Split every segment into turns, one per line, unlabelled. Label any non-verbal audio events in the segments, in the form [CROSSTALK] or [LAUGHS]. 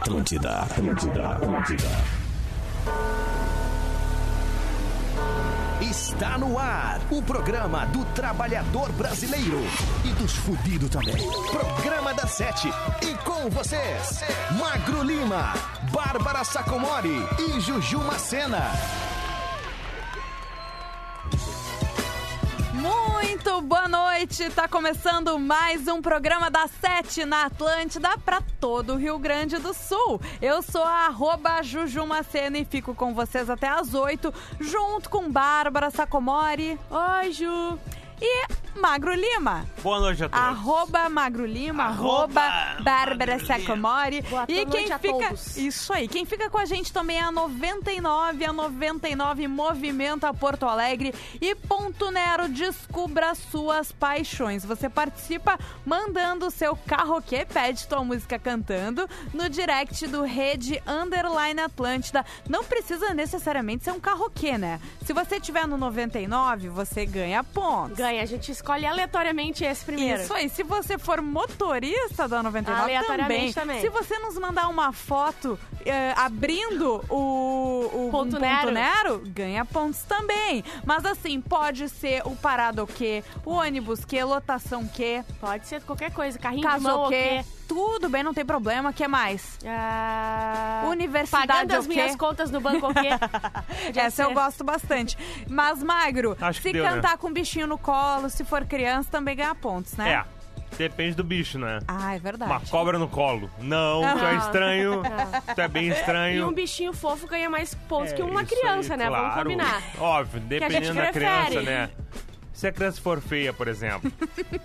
Atlântida, Atlântida, Atlântida.
Está no ar o programa do trabalhador brasileiro e dos fudidos também. Programa da Sete. E com vocês, Magro Lima, Bárbara Sacomori e Juju Macena.
Muito boa noite! Tá começando mais um programa da Sete na Atlântida para todo o Rio Grande do Sul. Eu sou a arroba Juju Macena e fico com vocês até às oito, junto com Bárbara Sacomori. Oi, Ju! E Magro Lima.
Boa noite a todos.
Arroba Magro Lima, arroba,
Arroba
Bárbara. Sacomori.
Boa
e
noite
quem
a
fica.
todos.
Isso aí. Quem fica com a gente também é a 99, a 99 Movimenta Porto Alegre e Ponto Nero Descubra suas paixões. Você participa mandando o seu karaokê, pede tua música cantando no direct do Rede Underline Atlântida. Não precisa necessariamente ser um karaokê, né? Se você tiver no 99, você ganha pontos.
Ganha, a gente escolhe aleatoriamente esse primeiro.
Isso aí, se você for motorista da 99
Aleatoriamente
também,
também.
se você nos mandar uma foto eh, abrindo o, o
Ponto
um
Nero.
Nero, ganha pontos também. Mas assim, pode ser o parado que, o ônibus que, lotação que,
Pode ser qualquer coisa, carrinho de mão
casou
ou
que,
quê.
Tudo bem, não tem problema. que mais?
Ah,
Universidade
Pagando as
o
minhas contas no banco [LAUGHS]
Essa eu
ser.
gosto bastante. Mas, Magro,
Acho
se
deu, né?
cantar com um bichinho no colo, se for criança, também ganha pontos, né?
É, depende do bicho, né?
Ah, é verdade.
Uma cobra no colo. Não, tu é
Não.
estranho. [LAUGHS] Tu é bem
E
estranho.
um bichinho fofo ganha mais pontos
É,
que uma criança,
aí,
né? Vamos
claro.
combinar.
Óbvio,
a gente
dependendo da
prefere.
criança, né? Se a criança for feia, por exemplo,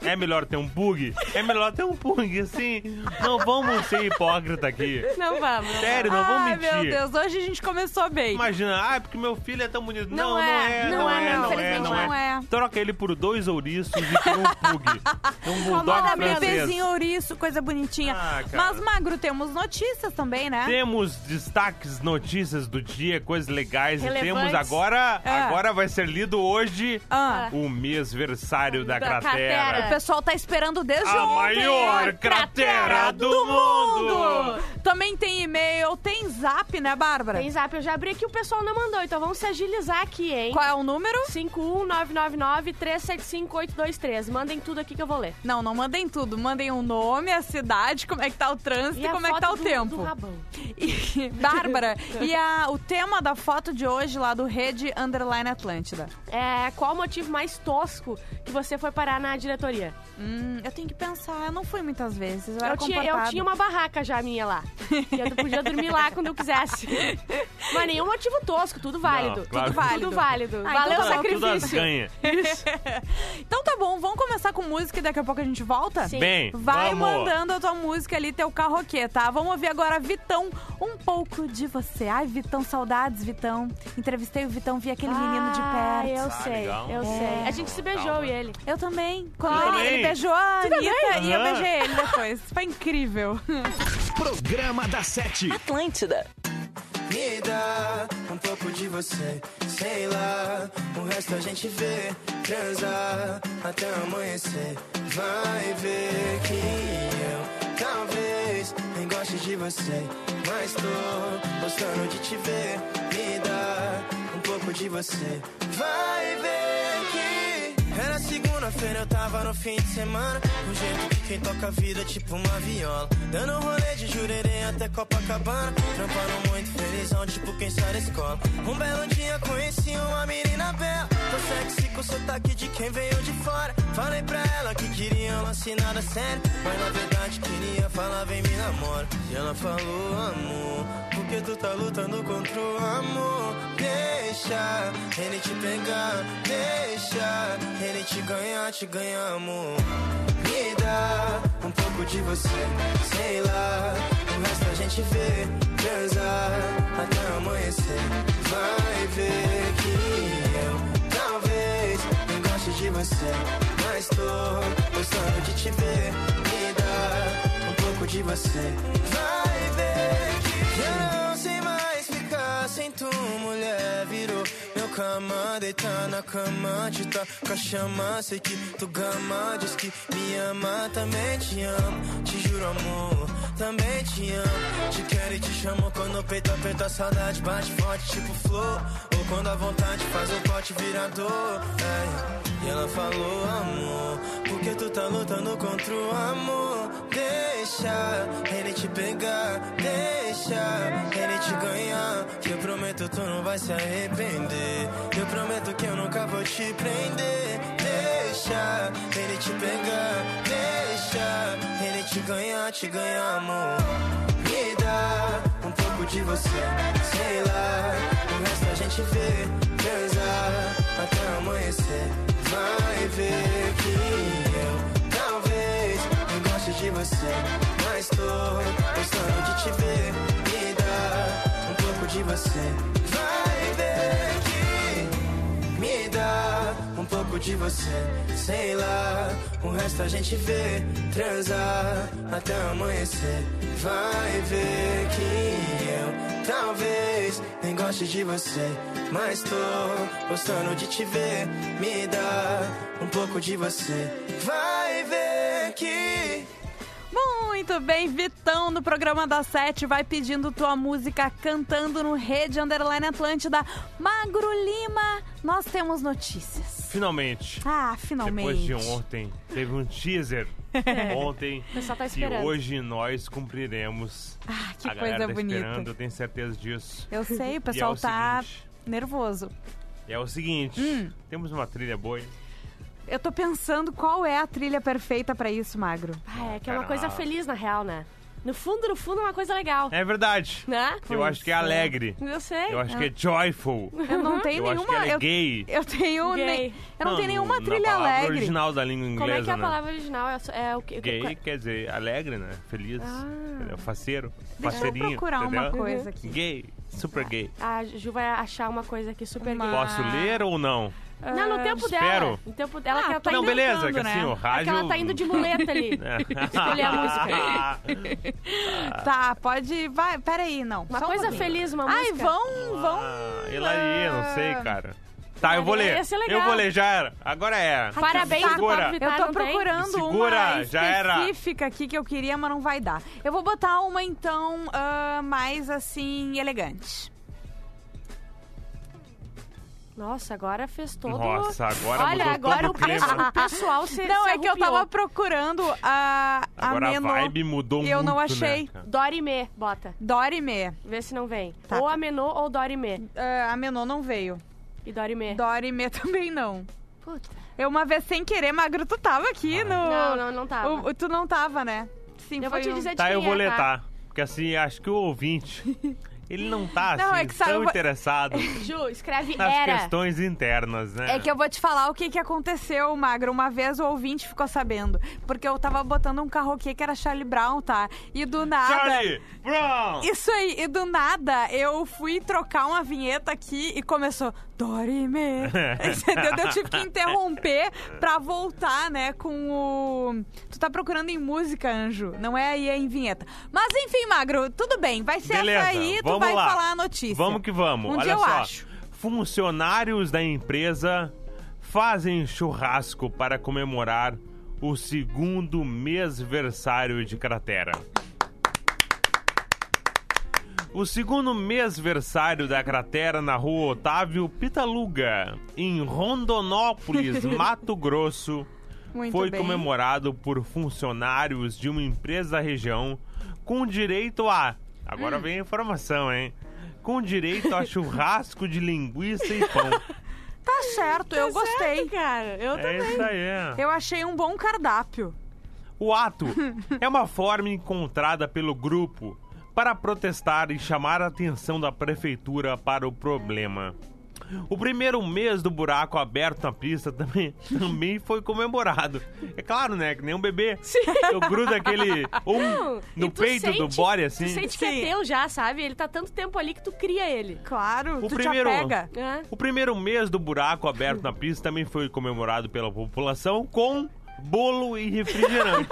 é melhor ter um pug? É melhor ter um pug, assim. Não vamos ser hipócrita aqui.
Não vamos.
Sério, não vamos
Ai,
mentir.
meu Deus, hoje a gente começou bem.
Imagina, ah, é porque meu filho é tão bonito.
Não
Não, não
é,
é,
não é,
é,
não,
não é, não é.
é.
Troca ele por dois ouriços e por um pug. [LAUGHS] Um bulldog francês.
bebezinho ouriço, coisa bonitinha.
Ah.
Mas, Magro, temos notícias também, né?
Temos destaques, notícias do dia, coisas legais. E temos agora,
É.
agora vai ser lido hoje
Ah,
o mêsversário da,
Da
cratera.
cratera.
o pessoal tá esperando desde
A
ontem.
maior cratera do mundo.
Também tem e-mail, tem zap, né, Bárbara?
Tem zap, eu já abri aqui, o pessoal não mandou, então vamos se agilizar aqui, hein?
Qual é o número?
51999-375-823. Mandem tudo aqui que eu vou ler.
Não, não mandem tudo. Mandem o nome, a cidade, como é que tá o trânsito e,
a
como é que tá o
do-
tempo.
do rabão.
E, [LAUGHS] Bárbara, e a- o tema da foto de hoje lá do Rede Underline Atlântida?
É, qual o motivo mais tosco que você foi parar na diretoria?
Hum, eu tenho que pensar. Eu não fui muitas vezes. Eu,
Eu tinha, eu tinha uma barraca já minha lá. E eu podia dormir lá quando eu quisesse. [LAUGHS] Mas nenhum motivo tosco, tudo válido.
Não, claro
Tudo válido. Tudo válido.
Ah,
Valeu
então
o
tá.
Tudo as
sacrifício.
ganha.
Então tá bom, vamos começar com música e daqui a pouco a gente volta?
Sim.
Bem,
Vai
vamos.
mandando a tua música ali, teu carroquê, tá? Vamos ouvir agora Vitão, um pouco de você. Ai, Vitão, saudades, Vitão. Entrevistei o Vitão, vi aquele menino de
Ah,
perto.
eu
Ah,
sei,
legal.
eu
É.
sei. A gente se beijou
Calma.
e ele.
Eu também. Quando
Eu
ele,
também.
ele beijou a Anitta e eu beijei ele depois. Foi incrível. [LAUGHS]
Programa da Sete.
Atlântida.
Me dá um pouco de você, sei lá. O resto a gente vê, transar até amanhecer. Vai ver que eu talvez nem goste de você, mas tô gostando de te ver. Me dá um pouco de você, vai ver que. Era segunda-feira, eu tava no fim de semana. Do jeito que quem toca a vida é tipo uma viola. Dando um rolê de jurerê até Copacabana. Trampando muito felizão, tipo quem sai da escola. Um belo dia conheci uma menina bela. Tô sexy com sotaque de quem veio de fora. Falei pra ela que queria um lance nada sério. Mas na verdade queria falar, vem me namora. E ela falou, amor, porque tu tá lutando contra o amor. Deixa ele te pegar, deixa ele te ganhar, te ganhar, amor. Me dá um pouco de você, sei lá. O resto a gente vê, transar até amanhecer. Vai ver que eu talvez nem goste de você, mas tô gostando de te ver. Me dá um pouco de você, vai ver que eu não sei mais ficar sem tu, mulher. Virou cama, deitar na cama, te toca chama. Sei que tu gama, diz que me ama, também te amo. Te juro, amor, também te amo. Te quer e te chamou quando o peito aperta a saudade bate forte tipo flor. Ou quando a vontade faz o pote virar dor. é. E ela falou, amor, porque tu tá lutando contra o amor. Deixa ele te pegar, deixa ele te ganhar. Tu não vai se arrepender. Eu prometo que eu nunca vou te prender. Deixa ele te pegar, deixa ele te ganhar, te ganhar, amor. Me dá um pouco de você, sei lá. O resto a gente vê, transar até amanhecer. Vai ver que eu talvez não goste de você, mas tô gostando de te ver. Me dá um pouco de você, vai ver que me dá um pouco de você, sei lá. O resto a gente vê, transar até amanhecer. Vai ver que eu talvez nem goste de você, mas tô gostando de te ver. Me dá um pouco de você, vai ver que.
Muito bem, Vitão, no programa da Sete, vai pedindo tua música, cantando no Rede Underline Atlântida. Magro Lima, nós temos notícias.
Finalmente.
Ah, finalmente.
Depois de ontem, teve um teaser. [LAUGHS] Ontem.
O pessoal tá
E
esperando.
hoje nós cumpriremos.
Ah, que
a
coisa
galera tá
bonita.
esperando, eu tenho certeza disso.
Eu sei, o
E é
pessoal
o
tá
seguinte,
nervoso.
é o seguinte,
Hum.
temos uma trilha boa.
Eu tô pensando qual é a trilha perfeita pra isso, Magro.
Ah, é que é uma coisa
ah.
feliz, na real, né? No fundo, no fundo, é uma coisa legal.
É verdade.
Né?
Eu acho que é alegre.
Eu sei.
Eu acho que é joyful.
Eu não tenho
Eu acho
nenhuma.
que ela é
eu,
gay.
eu tenho.
Gay.
nem- eu não, tenho nenhuma
na
trilha
palavra
alegre.
original da língua inglesa,
Como é que é a
né?
palavra original? É, é o que?
Gay quer dizer alegre, né? Feliz.
Ah.
entendeu? Faceiro.
Deixa eu
Faceirinho.
procurar uma
entendeu?
coisa aqui.
Gay. Super gay.
A Ju vai achar uma coisa aqui super
Uma-
gay.
Posso ler ou não?
Não, no tempo dela.
espero.
No tempo dela que
Ah,
ela tá
tô
não, beleza, que
né?
assim, o
É que
rádio...
ela tá indo de muleta ali. [LAUGHS] Escolher a música. [LAUGHS]
Tá, pode. Vai, peraí, não.
Uma
só um
coisa
pouquinho.
feliz, uma
Ai,
música.
vão, vão.
Ah, Hilaria, não sei, cara. Tá, eu vou ler.
ia ser legal.
Eu vou ler, já era. Agora é.
Parabéns do
Segura.
Vittar,
Eu tô procurando
Segura,
uma
já era.
específica aqui que eu queria, mas não vai dar. Eu vou botar uma, então, ah, mais assim, elegante.
Nossa, agora fez todo...
Nossa, agora
Olha,
mudou
agora
todo
o,
clima.
pessoal [LAUGHS] se
não,
se
é que eu tava procurando a, a
Agora a vibe mudou
E eu
muito,
não
né,
achei.
cara?
Dorime, bota.
Dorime.
Vê se não vem.
Tá,
ou a Menô ou Dorime.
Ah, a Menô não veio.
E Dorime.
Dorime também não.
Puta.
Eu uma vez sem querer, Magro, tu tava aqui no...
Não, não, não tava.
O- tu não tava, né? Sim,
Eu
foi
vou te
um-
dizer de
Tá,
quem
eu vou
é,
ler,
tá?
tá? Porque assim, acho que o ouvinte, [LAUGHS] ele não tá
Não,
assim,
é que sabe,
tão
vou-
interessado [LAUGHS]
Ju, escreve
nas
era.
questões internas, né?
É que eu vou te falar o que, que aconteceu, Magro. Uma vez o ouvinte ficou sabendo. Porque eu tava botando um karaokê que era Charlie Brown, tá? E do nada.
Charlie Brown!
Isso aí, e do nada eu fui trocar uma vinheta aqui e começou Dorime. [LAUGHS] Entendeu? Eu tive que interromper pra voltar, né, com o. Tu tá procurando em música, Anjo. Não é aí é em vinheta. Mas enfim, Magro, tudo bem. Vai ser
Beleza,
essa aí, tu vai
lá.
falar a notícia.
Vamos que vamos.
Um
Olha
dia eu
só.
acho.
Funcionários da empresa fazem churrasco para comemorar o segundo mêsversário de cratera. O segundo mêsversário da cratera na rua Otávio Pitaluga, em Rondonópolis, [LAUGHS] Mato Grosso,
Muito
foi
bem.
comemorado por funcionários de uma empresa da região com direito a.
Hum.
Agora vem a informação, hein? Com direito a [LAUGHS] churrasco de linguiça e pão.
Tá certo, eu gostei.
Certo, cara. Eu
É
também.
isso aí.
Eu achei um bom cardápio.
O ato [LAUGHS] é uma forma encontrada pelo grupo para protestar e chamar a atenção da prefeitura para o problema. O primeiro mês do buraco aberto na pista também, [LAUGHS] também foi comemorado. É claro, né? Que nem um bebê. Eu grudo aquele um
Não,
no peito do
sente-
body, assim.
Tu sente que é
Sim.
teu já, sabe? Ele tá tanto tempo ali que tu cria ele.
Claro,
O
tu
primeiro-
te apega.
É.
O primeiro mês do buraco aberto na pista também foi comemorado pela população com bolo e refrigerante.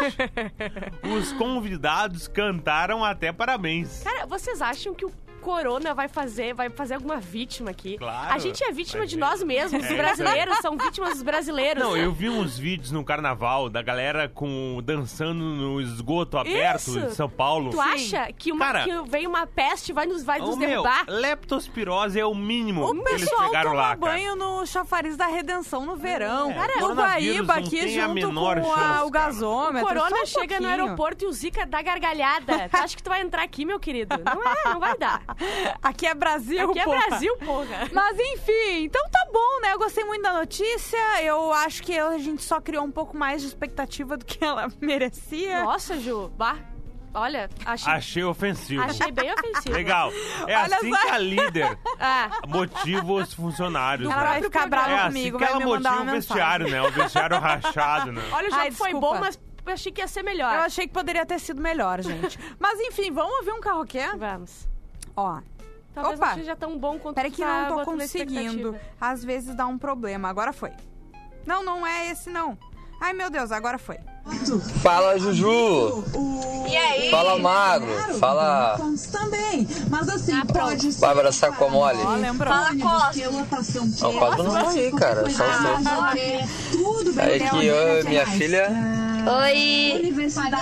[LAUGHS] Os convidados cantaram até parabéns.
Cara, vocês acham que o, Corona vai fazer, vai fazer alguma vítima aqui.
Claro,
A gente é vítima de nós mesmos. Os
É.
brasileiros são vítimas dos brasileiros.
Não, eu vi uns vídeos no carnaval da galera com dançando no esgoto aberto
Isso.
de São Paulo.
Tu acha que, uma,
Cara,
que vem uma peste e vai nos, vai nos
meu,
derrubar?
leptospirose é o mínimo
O
que eles
pessoal
pegaram
toma
lá, cara.
banho no chafariz da redenção no verão.
É,
Cara, no Guaíba
não
aqui
tem a
junto
menor
com a-
chance,
o
cara.
gasômetro.
Corona
só um
chega no
pouquinho.
aeroporto e o Zika dá gargalhada. tu acha que tu vai entrar aqui, meu querido? Não é, não vai dar. [LAUGHS]
Aqui é Brasil,
Aqui é
porra.
Brasil, porra. [LAUGHS]
Mas enfim, então tá bom, né? Eu gostei muito da notícia. Eu acho que a gente só criou um pouco mais de expectativa do que ela [LAUGHS] merecia.
Nossa, Ju. Bah, olha, achei,
Achei ofensivo.
achei bem ofensivo.
Legal. É
Olha
assim
só.
que a líder
Ah,
motiva os funcionários.
Ela
né?
vai ficar brava
é
comigo,
assim que
vai
ela motiva o vestiário, né? O vestiário rachado, né?
olha, o jogo
Ai,
foi
desculpa.
bom, mas eu achei que ia ser melhor.
Eu achei que poderia ter sido melhor, gente. Mas enfim, vamos ouvir um carroquê?
Vamos.
Ó,
Talvez
Opa.
não seja tão bom quanto
peraí que
tá
não tô conseguindo. Às vezes dá um problema. Agora foi. Não, não é esse não. Ai, meu Deus, agora foi.
Fala Juju.
E aí?
Fala Magro. Fala
Também, mas assim, pode ser.
Bárbara Sacomole.
Fala Costa.
Não, o quadro não tá aí, cara. Só você.
Tudo bem.
Aí aqui eu minha filha,
Oi.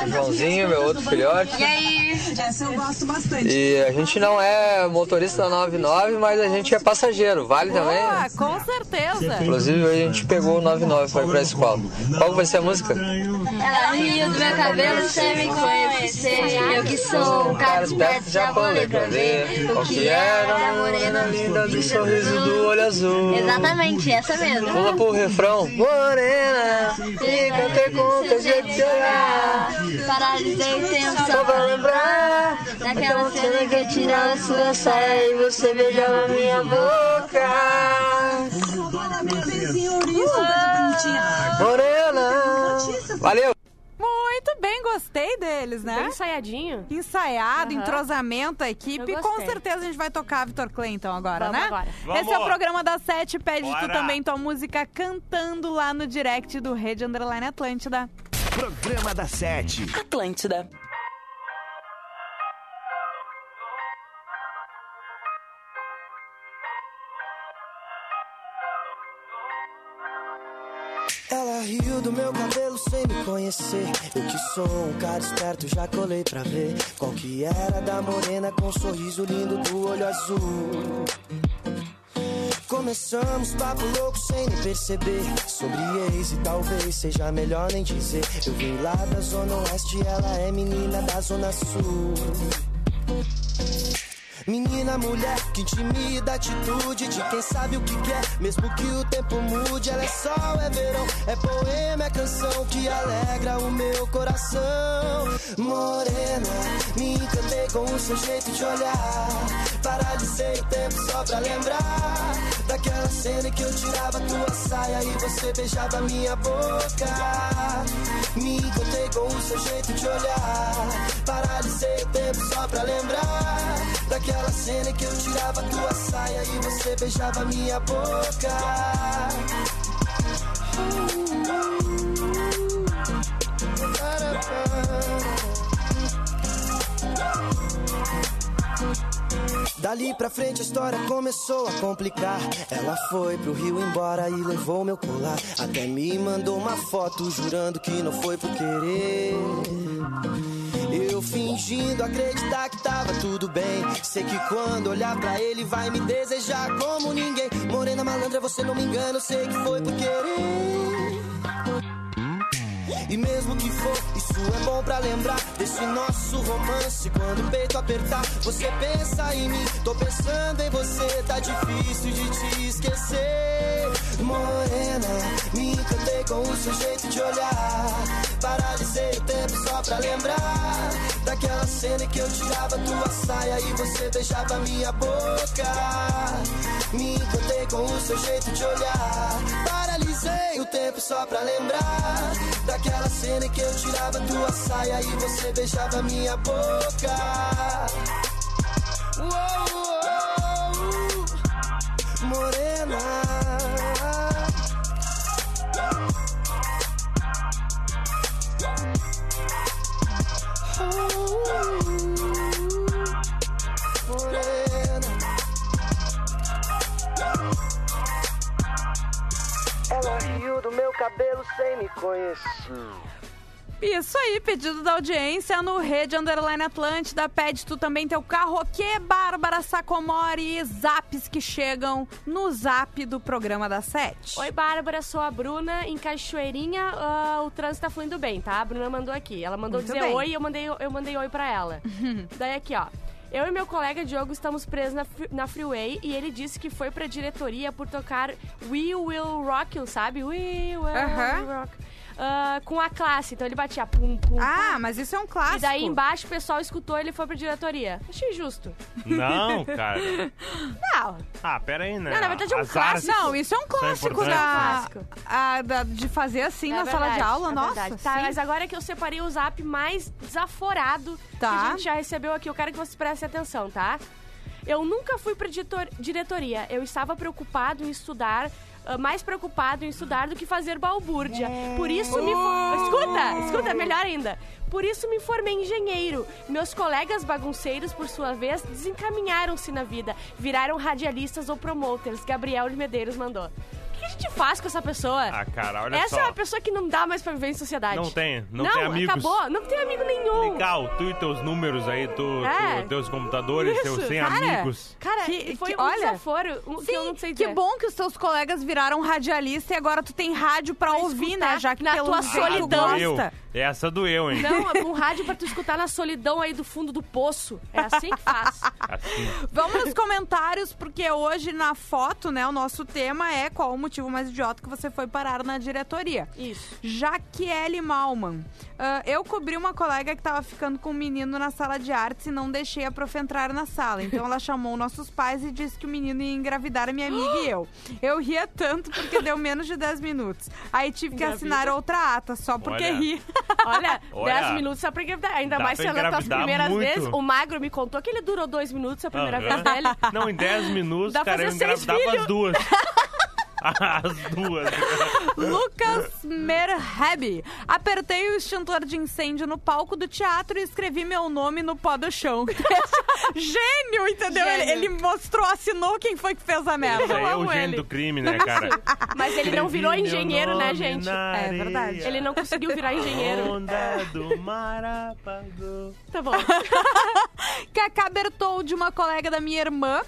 Joãozinho, meu outro filhote.
E aí? Essa eu gosto bastante.
E a gente não é motorista da 99, mas a gente é passageiro. Vale também?
Boa, com certeza.
Inclusive a gente pegou o 99 pra ir pra escola. Qual vai ser a música?
Ela riu do meu cabelo sem me conhecer. Eu que sou um cara esperto, já falei pra ver
o que era a morena linda do sorriso do olho azul.
Exatamente, essa mesmo.
Pula pro refrão. Morena, fica até com teu jeito de olhar.
Paralisei o tempo
Só pra
pra
lembrar
daquela cena que eu
tirava sua saia e você beijava minha boca.
Bora, meu coisa bonitinha.
Morena. Valeu.
Muito bem, gostei deles,
Bem
né?
ensaiadinho.
Ensaiado,
Aham.
entrosamento, a equipe. Com certeza a gente vai tocar Vitor Clay então agora,
Vamos
né?
agora.
Vamos.
Esse é o programa da Sete. Pede tu
Bora.
também tua música cantando lá no direct do Rede Underline Atlântida.
Programa da Sete.
Atlântida.
Ela riu do meu cabelo sem me conhecer. Eu que sou um cara esperto, já colei pra ver qual que era da morena com um sorriso lindo do olho azul. Começamos papo louco sem nem perceber Sobre ex e talvez seja melhor nem dizer Eu vim lá da zona oeste, ela é menina da zona sul Menina, mulher, que intimida a atitude de quem sabe o que quer, mesmo que o tempo mude. Ela é sol, é verão, é poema, é canção que alegra o meu coração. Morena, me encantei com o seu jeito de olhar. Paralisei o tempo só pra lembrar daquela cena que eu tirava tua saia e você beijava minha boca. Me encantei com o seu jeito de olhar. Paralisei o tempo só pra lembrar daquela cena em que eu tirava tua saia e você beijava minha boca. Dali pra frente a história começou a complicar. Ela foi pro Rio embora e levou meu colar. Até me mandou uma foto jurando que não foi por querer. Eu fingindo acreditar que tava tudo bem. Sei que quando olhar pra ele vai me desejar como ninguém. Morena malandra, você não me engana, eu sei que foi por querer. E mesmo que for, isso é bom pra lembrar desse nosso romance. Quando o peito apertar, você pensa em mim. Tô pensando em você, tá difícil de te esquecer. Morena, me encantei com o seu jeito de olhar. Paralisei o tempo só pra lembrar daquela cena que eu tirava tua saia e você beijava minha boca. Me encantei com o seu jeito de olhar. Paralisei o tempo só pra lembrar daquela cena que eu tirava tua saia e você beijava minha boca. Uou, uou. Morena.
Do meu cabelo sem me conhecer.
Isso aí, pedido da audiência no Rede Underline Atlântida. Pede tu também teu carro, que Bárbara Sacomori e zaps que chegam no zap do programa da Sete.
Oi, Bárbara, sou a Bruna. Em Cachoeirinha, ah, o trânsito tá fluindo bem, tá? A Bruna mandou aqui. Ela mandou
Muito
dizer
bem.
oi e eu mandei, eu mandei oi pra ela. [LAUGHS] Daí aqui, ó. Eu e meu colega Diogo estamos presos na, na Freeway e ele disse que foi pra diretoria por tocar We Will Rock You, sabe? We Will
Aham.
Rock. Ah, com a classe, então ele batia pum, pum,
Ah,
pum.
mas isso é um clássico.
E daí embaixo o pessoal escutou e ele foi pra diretoria. Achei justo.
Não, [LAUGHS] cara.
Não,
Ah, pera aí, né?
Não, na verdade é um
Azar-
clássico.
Não, isso é um clássico
importantes.
da,
Clássico.
a- da- de fazer assim
É
na sala de
verdade,
aula.
é
Nossa,
verdade. Tá,
sim.
mas agora que eu separei o zap mais desaforado
Tá.
que a gente já recebeu aqui, eu quero que vocês prestem atenção, tá? Eu nunca fui pra diretor- diretoria. Eu estava preocupado em estudar, mais preocupado em estudar do que fazer balbúrdia. Por isso me. fo- Escuta, escuta, melhor ainda. Por isso me formei engenheiro. Meus colegas bagunceiros, por sua vez, desencaminharam-se na vida. Viraram radialistas ou promoters. Gabriel de Medeiros mandou. O que a gente faz com essa pessoa?
Ah, cara, olha
Essa
só.
é uma pessoa que não dá mais pra viver em sociedade.
Não tem, não tem amigos.
acabou. Não tem amigo nenhum.
Legal, tu e teus números aí, tu,
É.
tu- teus computadores,
Isso,
teus 100
cara.
amigos.
Cara,
Que-
foi
que-
um
olha,
desaforo um, que eu não sei
Sim,
dizer.
que bom que os teus colegas viraram radialista e agora tu tem rádio pra,
Pra
ouvir,
escutar
né? Já que
na
pelo
tua
jeito tu
solidão.
gosta.
Essa doeu, hein?
Não, um rádio pra tu escutar na solidão aí do fundo do poço. É assim que faz.
Assim.
Vamos nos comentários, porque hoje na foto, né, o nosso tema é qual o motivo mais idiota que você foi parar na diretoria.
Isso.
Jaquiele Malman. Ah, eu cobri uma colega que tava ficando com um menino na sala de artes e não deixei a prof entrar na sala. Então ela chamou nossos pais e disse que o menino ia engravidar a minha amiga e eu. Eu ria tanto porque deu menos de 10 minutos. Aí tive que
Engravida.
assinar outra ata, só porque
Olha.
ri.
Olha,
Olha,
10 minutos só pra engravidar. Ainda
dá
mais
pra
sendo as tuas
engravidar
primeiras
muito.
vezes. O Magro me contou que ele durou dois minutos a primeira
Aham.
vez dele.
Não, em 10 minutos,
Dá
cara, eu engravidava
filhos.
as duas. [LAUGHS] [LAUGHS] As duas.
Lucas Merheb. Apertei o extintor de incêndio no palco do teatro e escrevi meu nome no pó do chão. [LAUGHS] Gênio, entendeu? Ele,
Gênio.
ele mostrou, assinou quem foi que fez a merda.
é
amo
o gênio
ele.
do crime, né, cara? [LAUGHS]
Mas ele não virou engenheiro, né, gente?
na
É verdade.
Ele não conseguiu virar engenheiro.
Onda do mar apagou.
Tá bom.
Cacá Bertoldi, uma colega da minha irmã,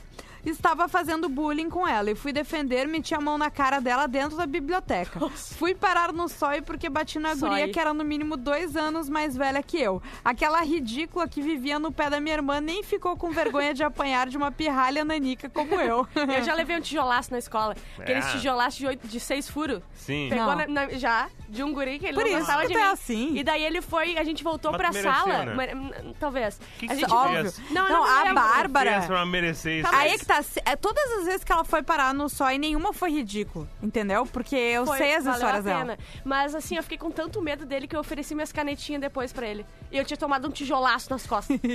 estava fazendo bullying com ela. E fui defender, meti a mão na cara dela dentro da biblioteca. Fui parar no SOI porque bati na
Sói.
guria que era no mínimo dois anos mais velha que eu. Aquela ridícula que vivia no pé da minha irmã nem ficou com vergonha de apanhar de uma pirralha nanica como eu.
Eu já levei um tijolaço na escola. Aqueles
É.
tijolaços de, oito, de seis furos.
Sim.
Pegou na- na- já, de um guri que ele
Por
não
isso
gostava
que
de
tu
mim.
é assim.
E daí ele foi, a gente voltou
Mas
pra
mereceu,
sala.
né?
Mas, hum, Talvez.
Que
a
que
gente
você
Óbvio.
fez?
Não, eu
Não,
não
a. Bárbara-
pra merecer isso.
Tá,
Aí é que tá. Se- é, Todas as vezes que ela foi parar no SOI, nenhuma foi ridículo. Entendeu? Porque eu
Foi,
sei as histórias dela.
Mas assim, eu fiquei com tanto medo dele que eu ofereci minhas canetinhas depois pra ele. E eu tinha tomado um tijolaço nas costas. [LAUGHS]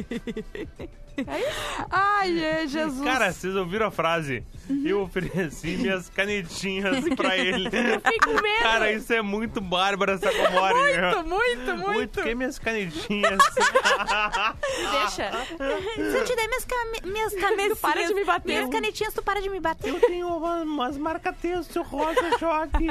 Ai, é, Jesus.
Cara, vocês ouviram a frase? Eu ofereci minhas canetinhas [LAUGHS] pra ele.
Eu fiquei com medo.
Cara, isso é muito Bárbara Sacomori.
muito, muito, muito.
Muito. Que minhas canetinhas? [LAUGHS]
Deixa.
Se eu te der minhas, came... minhas canetinhas...
para de me bater.
Minhas canetinhas, tu para de me bater.
Eu tenho uma- umas marca-texto rosa choque.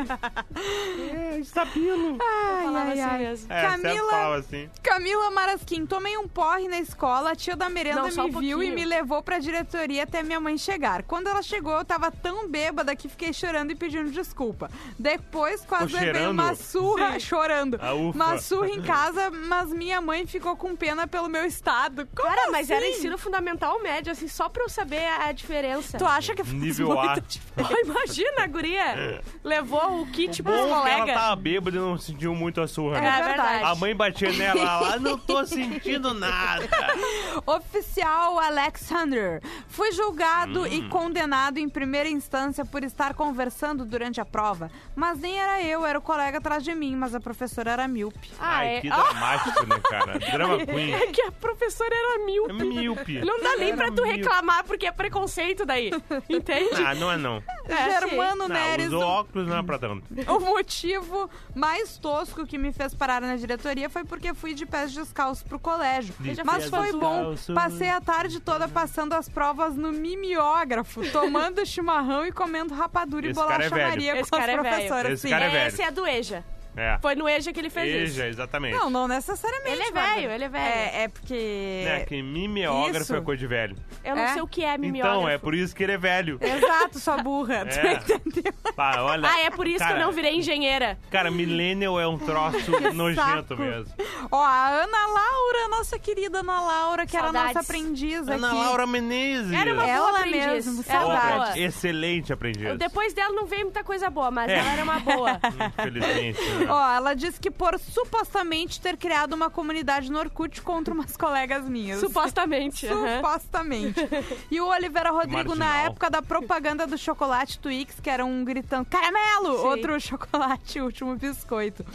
É, estabilo.
Ai, ai,
assim
ai.
mesmo.
É,
Camila,
falava assim.
Camila Marasquim, tomei um porre na escola, a tia da merenda
Não,
me
um
viu e me levou pra diretoria até minha mãe chegar. Quando ela chegou, eu tava tão bêbada que fiquei chorando e pedindo desculpa. Depois quase
Ficou
levei uma surra,
Sim.
chorando.
Ah.
Uma surra em casa, mas minha mãe ficou com pena pelo meu estado. Como
Cara, mas era
assim?
ensino fundamental médio, assim, só pra eu saber a, a diferença.
Tu acha que faz
Nível
muita
A. [LAUGHS]
diferença?
Oh, imagina, a guria. Levou o kit pros
Bom, que ela tava bêbada e não sentiu muito a surra,
É
né?
verdade.
A mãe batia nela lá, não tô sentindo nada. [LAUGHS]
Oficial Alexander. Fui julgado
Hum.
e condenado em primeira instância por estar conversando durante a prova. Mas nem era eu, era o colega atrás de mim, mas a professora era míope.
Ah,
Ai,
é.
que dramático, né, cara? Drama [LAUGHS] Queen.
É que a professora era míope.
É míope.
Não dá nem pra tu
Míope.
reclamar porque é preconceito. Aceito daí. [LAUGHS] Entende?
Ah, não é não.
É,
Germano
Não,
Neres,
usou
o,
óculos não é pra tanto. [LAUGHS]
o motivo mais tosco que me fez parar na diretoria foi porque fui de pés descalços pro colégio.
De
Mas foi bom. Passei a tarde toda passando as provas no mimeógrafo, tomando chimarrão e comendo rapadura
Esse
e
é
bolacha
velho.
Maria
Esse
com as
cara é velho.
professoras.
Esse
sim.
cara é velho.
Esse é do EJA.
É.
Foi no EJA que ele fez isso.
Veja, exatamente.
Não, não necessariamente.
Ele é
Bárbara.
velho, ele é velho.
É, é porque.
É, que mimeógrafo
Isso.
é coisa de velho.
Eu não
É?
sei o que é mimeógrafo.
Então, é por isso que ele é velho.
Exato, sua burra. [LAUGHS] Tu
É.
entendeu?
Pá, olha.
Ah, é por isso que eu não virei engenheira.
Cara, millennial é um troço [LAUGHS] nojento
saco.
mesmo.
Ó, a Ana Laura, nossa querida Ana Laura, que era
Saudades.
nossa aprendiz
Ana
aqui.
Laura Menezes.
Era uma boa
Ela
aprendiz.
mesmo,
Era uma
saudade.
boa.
Excelente aprendiz.
Depois dela não veio muita coisa boa, mas
É.
ela era uma boa. [LAUGHS]
Infelizmente. né?
Ó, ela disse que por supostamente ter criado uma comunidade no Orkut contra umas [LAUGHS] colegas minhas.
Supostamente.
Supostamente. [LAUGHS] E o Oliveira Rodrigo, na
Marginal.
época da propaganda do chocolate Twix, que era um gritando caramelo,
Sim.
outro [LAUGHS] chocolate, último biscoito.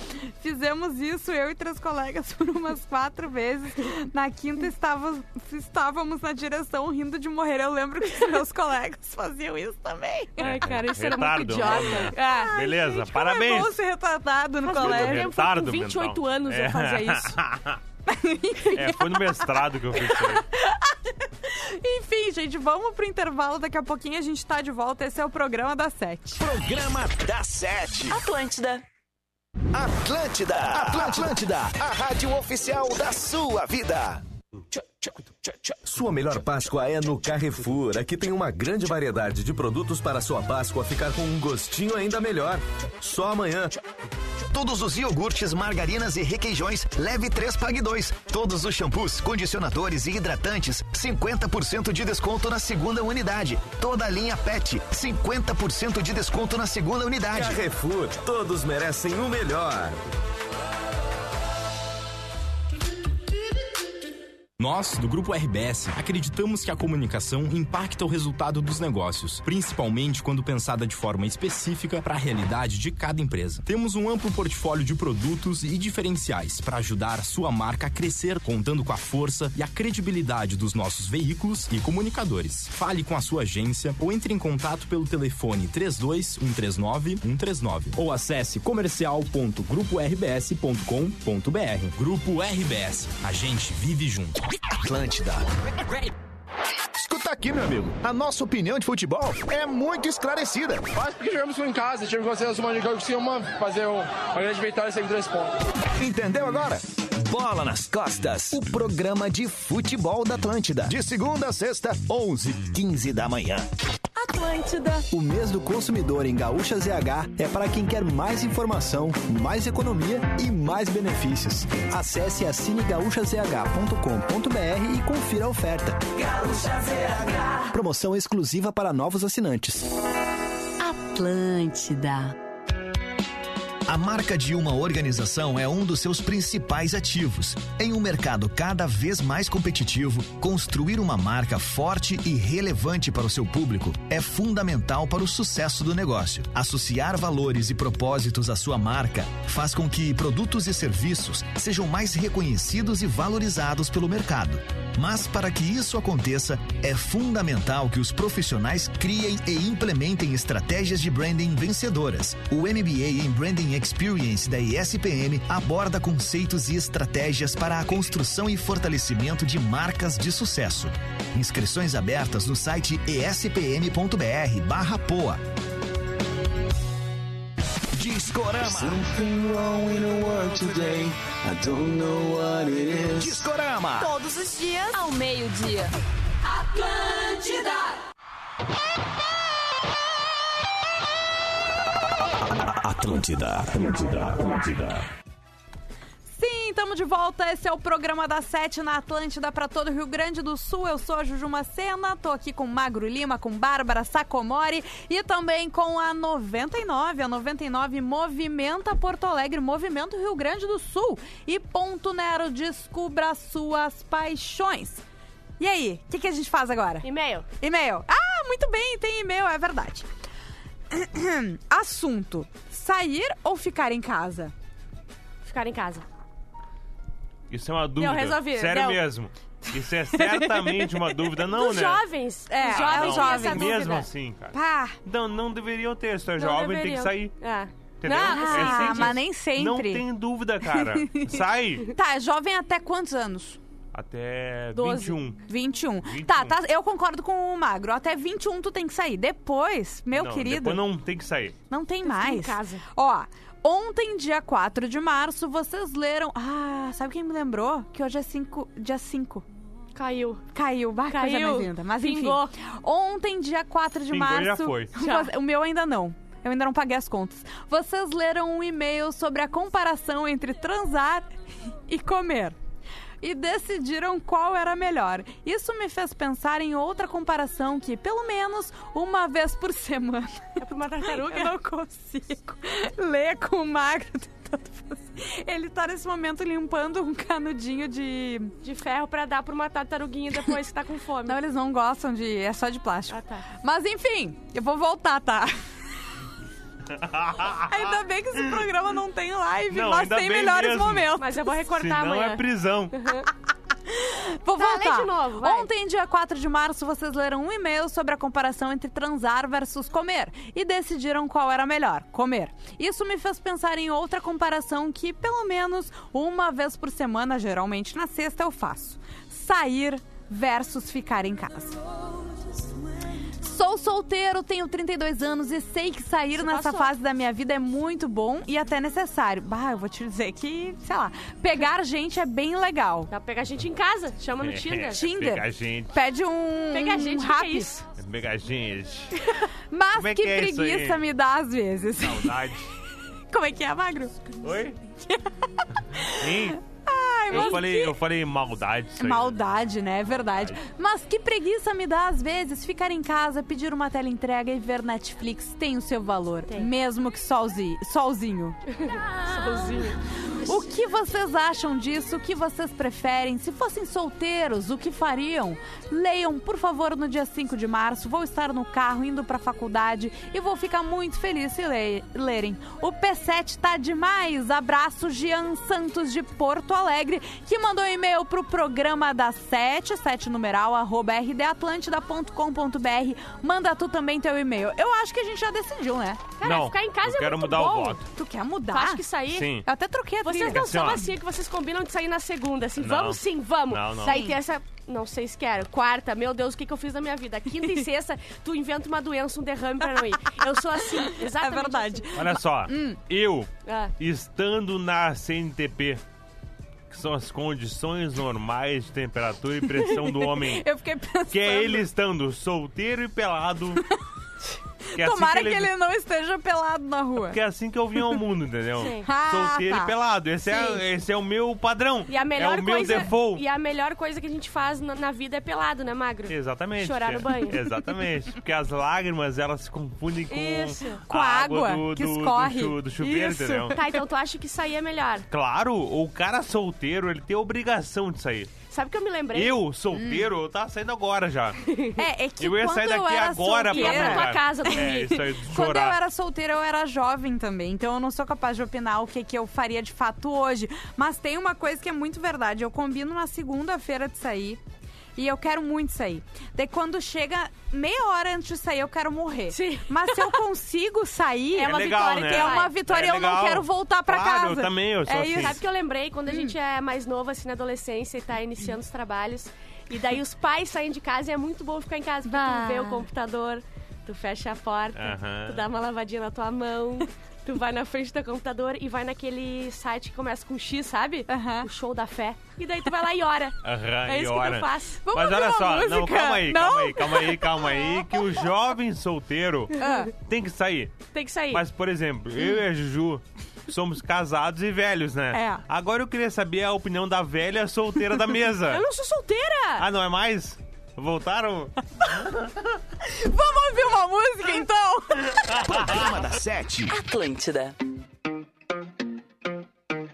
Fizemos isso, eu e três colegas, por umas quatro vezes. Na quinta estávamos, estávamos na direção rindo de morrer. Eu lembro que os meus colegas faziam isso também.
Ai, cara, isso era
Retardo.
muito idiota. Ah,
Beleza,
Gente,
parabéns.
Como é bom ser retardado no
Faz muito
colégio.
tempo. foi com 28 anos eu fazia [LAUGHS] isso.
É, foi no mestrado que eu fiz isso aí. [LAUGHS]
Enfim, gente, vamos pro intervalo. Daqui a pouquinho a gente tá de volta. Esse é o programa da Sete.
Programa da Sete.
Atlântida.
Atlântida. Atlântida. A rádio oficial da sua vida.
Sua melhor Páscoa é no Carrefour. Aqui tem uma grande variedade de produtos para sua Páscoa ficar com um gostinho ainda melhor. Só amanhã.
Todos os iogurtes, margarinas e requeijões, leve 3, pague 2. Todos os shampoos, condicionadores e hidratantes, 50% de desconto na segunda unidade. Toda a linha PET, 50% de desconto na segunda unidade.
Carrefour, todos merecem o melhor.
Nós, do Grupo RBS, acreditamos que a comunicação impacta o resultado dos negócios, principalmente quando pensada de forma específica para a realidade de cada empresa. Temos um amplo portfólio de produtos e diferenciais para ajudar sua marca a crescer, contando com a força e a credibilidade dos nossos veículos e comunicadores. Fale com a sua agência ou entre em contato pelo telefone 32 139 139 ou acesse comercial.gruporbs.com.br. Grupo RBS, a gente vive junto.
Atlântida.
Escuta aqui, meu amigo. A nossa opinião de futebol é muito esclarecida.
Mas porque jogamos em casa, tivemos que fazer uma de jogo sem uma, fazer um, uma grande vitória sem três pontos.
Entendeu agora?
Bola nas costas. O programa de futebol da Atlântida.
De segunda a sexta, 11
15 da manhã.
Atlântida.
O mês do consumidor em Gaúcha ZH é para quem quer mais informação, mais economia e mais benefícios. Acesse assinegaúchazh.com.br e confira a oferta.
Gaúcha ZH.
Promoção exclusiva para novos assinantes.
Atlântida.
A marca de uma organização é um dos seus principais ativos. Em um mercado cada vez mais competitivo, construir uma marca forte e relevante para o seu público é fundamental para o sucesso do negócio. Associar valores e propósitos à sua marca faz com que produtos e serviços sejam mais reconhecidos e valorizados pelo mercado. Mas para que isso aconteça, é fundamental que os profissionais criem e implementem estratégias de branding vencedoras. O MBA em Branding Experience da ESPM aborda conceitos e estratégias para a construção e fortalecimento de marcas de sucesso. Inscrições abertas no site espm.br/poa. Discorama. Discorama.
Todos os dias ao meio-dia.
Atlântida, Atlântida, Atlântida.
Sim, estamos de volta. Esse é o programa da Sete na Atlântida para todo o Rio Grande do Sul. Eu sou a Juju Macena, tô aqui com Magro Lima, com Bárbara Sacomori e também com a 99. A 99 movimenta Porto Alegre, movimento Rio Grande do Sul. E Ponto Nero, descubra suas paixões. E aí, o que, que a gente faz agora?
E-mail.
E-mail. Ah, muito bem, tem e-mail, é verdade. [CLEARS THROAT] Assunto: sair ou ficar em casa?
Ficar em casa.
Isso é uma dúvida.
resolvi,
Sério
deu.
mesmo. Isso é certamente uma dúvida, não,
Dos
né?
jovens.
É,
Os jovens
é, os
essa
jovens.
dúvida.
Mesmo assim, cara.
Pá.
Não, não deveriam ter. Se é
Não
jovem, tem que
deveriam.
sair.
É.
Entendeu?
Não,
É
Ah,
simples.
mas nem sempre.
Não tem dúvida, cara. Sai. [LAUGHS]
Tá, jovem até quantos anos?
Até
Doze.
21.
21.
21.
Tá, tá, eu concordo com o Magro. Até 21 tu tem que sair. Depois, meu
não,
querido,
Depois não tem que sair.
não tem mais.
em casa.
Ó, ontem, dia 4 de março, vocês leram... Ah, sabe quem me lembrou? Que hoje é 5, dia 5.
Caiu.
Caiu, bah, coisa
Caiu.
mais linda. Mas enfim,
Pingou.
ontem, dia 4 de
Pingou,
março...
já foi.
O meu ainda não. Eu ainda não paguei as contas. Vocês leram um e-mail sobre a comparação entre transar e comer. E decidiram qual era melhor. Isso me fez pensar em outra comparação que, pelo menos, uma vez por semana.
É pra uma tartaruga?
Eu não consigo ler com o magro. Ele tá nesse momento limpando um canudinho de.
De ferro pra dar pra uma tartaruguinha depois que tá com fome. [LAUGHS]
Não, eles não gostam de. É só de plástico.
Ah, tá.
Mas enfim, eu vou voltar, tá? [LAUGHS] Ainda bem que esse programa não tem live,
Não,
mas tem melhores
mesmo.
momentos.
Mas eu vou recortar
Senão
amanhã.
é prisão. [LAUGHS]
Vou
Tá,
voltar.
de novo, vai.
Ontem, dia 4 de março, vocês leram um e-mail sobre a comparação entre transar versus comer e decidiram qual era melhor, comer. Isso me fez pensar em outra comparação que, pelo menos uma vez por semana, geralmente na sexta, eu faço: sair versus ficar em casa. Sou solteiro, tenho 32 anos e sei que sair
Isso
nessa
passou.
fase da minha vida é muito bom e até necessário. Bah, eu vou te dizer que, sei lá, pegar gente é bem legal.
Dá pra pegar gente em casa. Chama no
É, [LAUGHS]
Tinder. [LAUGHS]
Tinder.
Pegar gente.
Pede um
Pegar gente,
um
que é
rap.
isso?
Pegar gente. [LAUGHS]
Mas
Como é
que,
que é isso aí?
preguiça me dá às vezes.
Saudade.
Como é que é, Magro?
Oi? Hein?
Ai,
Eu falei, eu falei maldade. Isso aí.
Maldade, né? É verdade. Mas que preguiça me dá, às vezes, ficar em casa, pedir uma tela entrega e ver Netflix tem o seu valor. Mesmo que solzi, solzinho. [LAUGHS]
Sozinho.
O que vocês acham disso? O que vocês preferem? Se fossem solteiros, o que fariam? Leiam, por favor, no dia 5 de março. Vou estar no carro indo pra faculdade e vou ficar muito feliz se le- lerem. O P7 tá demais. Abraço, Jean Santos de Porto Alegre, que mandou um e-mail pro programa da 7, 7 numeral, arroba rdatlântida.com.br. Manda tu também teu e-mail. Eu acho que a gente já decidiu, né?
Cara,
Não,
ficar em casa
eu
é
quero
muito
mudar o
bom.
voto.
Tu quer
Tu
mudar?
acha que sair?
Sim.
Eu até troquei a
Vocês
trilha.
não são assim, que vocês combinam de sair na segunda, assim,
Não.
vamos sim, vamos.
Não, não.
Daí
Sim.
terça, não sei se quero. Quarta, meu Deus, o que, que eu fiz na minha vida? Quinta e [LAUGHS] sexta, tu inventa uma doença, um derrame pra não ir. Eu sou assim, [LAUGHS]
É
exatamente
verdade.
Olha só,
Hum.
eu,
Ah.
estando na CNTP, que são as condições normais de temperatura e pressão do homem, [LAUGHS]
Eu fiquei pensando.
que é ele estando solteiro e pelado. [LAUGHS] Que é assim
Tomara
que
que ele não esteja pelado na rua.
Que é assim que eu vim ao mundo, entendeu?
Sim.
Ah,
Solteiro
tá.
e pelado. Esse é, esse é o meu padrão.
E a melhor
é o meu
coisa,
default.
E a melhor coisa que a gente faz na, na vida é pelado, né, Magro?
Exatamente.
Chorar no [LAUGHS] banho.
Exatamente. Porque as lágrimas, elas se confundem com,
Isso.
Com a água
do,
que
do,
escorre.
Do, chu- do chuveiro,
Isso.
entendeu?
Tá, então tu acha que sair é melhor.
Claro, o cara solteiro, ele tem a obrigação de sair.
Sabe que eu me lembrei?
Eu, solteiro, eu tava saindo agora já. [LAUGHS]
É, é que
Eu ia sair daqui
era
agora pra
solteira,
Ia pra tua casa
É,
dormir.
isso aí,
Quando eu era solteira, eu era jovem também, então eu não sou capaz de opinar o que, que eu faria de fato hoje. Mas tem uma coisa que é muito verdade. Eu combino na segunda-feira de sair. E eu quero muito sair. Daí quando chega meia hora antes de sair, eu quero morrer.
Sim.
Mas se eu [LAUGHS] consigo sair,
É uma
legal,
vitória
né?
que
é uma vitória
É
e eu não quero voltar pra
Claro,
casa.
eu também, eu sou
é
assim.
isso.
Sabe que eu lembrei quando a gente é mais novo, assim, na adolescência e tá iniciando os trabalhos. E daí os pais saem de casa e é muito bom ficar em casa, porque
Bah.
tu vê o computador, tu fecha a porta, tu dá uma lavadinha na tua mão, [LAUGHS] tu vai na frente do computador e vai naquele site que começa com X, sabe?
Aham.
O show da fé. E daí tu vai lá e ora.
Aham,
É
e
isso que tu faz.
Vamos
Mas olha só, não,
música?
calma aí,
Não?
calma aí, calma aí, calma aí, [LAUGHS] que o jovem solteiro
Ah.
tem que sair.
Tem que sair.
Mas, por exemplo, eu e a Juju somos casados e velhos, né?
É.
Agora eu queria saber a opinião da velha solteira da mesa. [LAUGHS]
Eu não sou solteira!
Ah, não é mais? Voltaram? [LAUGHS]
Vamos ouvir uma música então?
Programa da Sete.
Atlântida.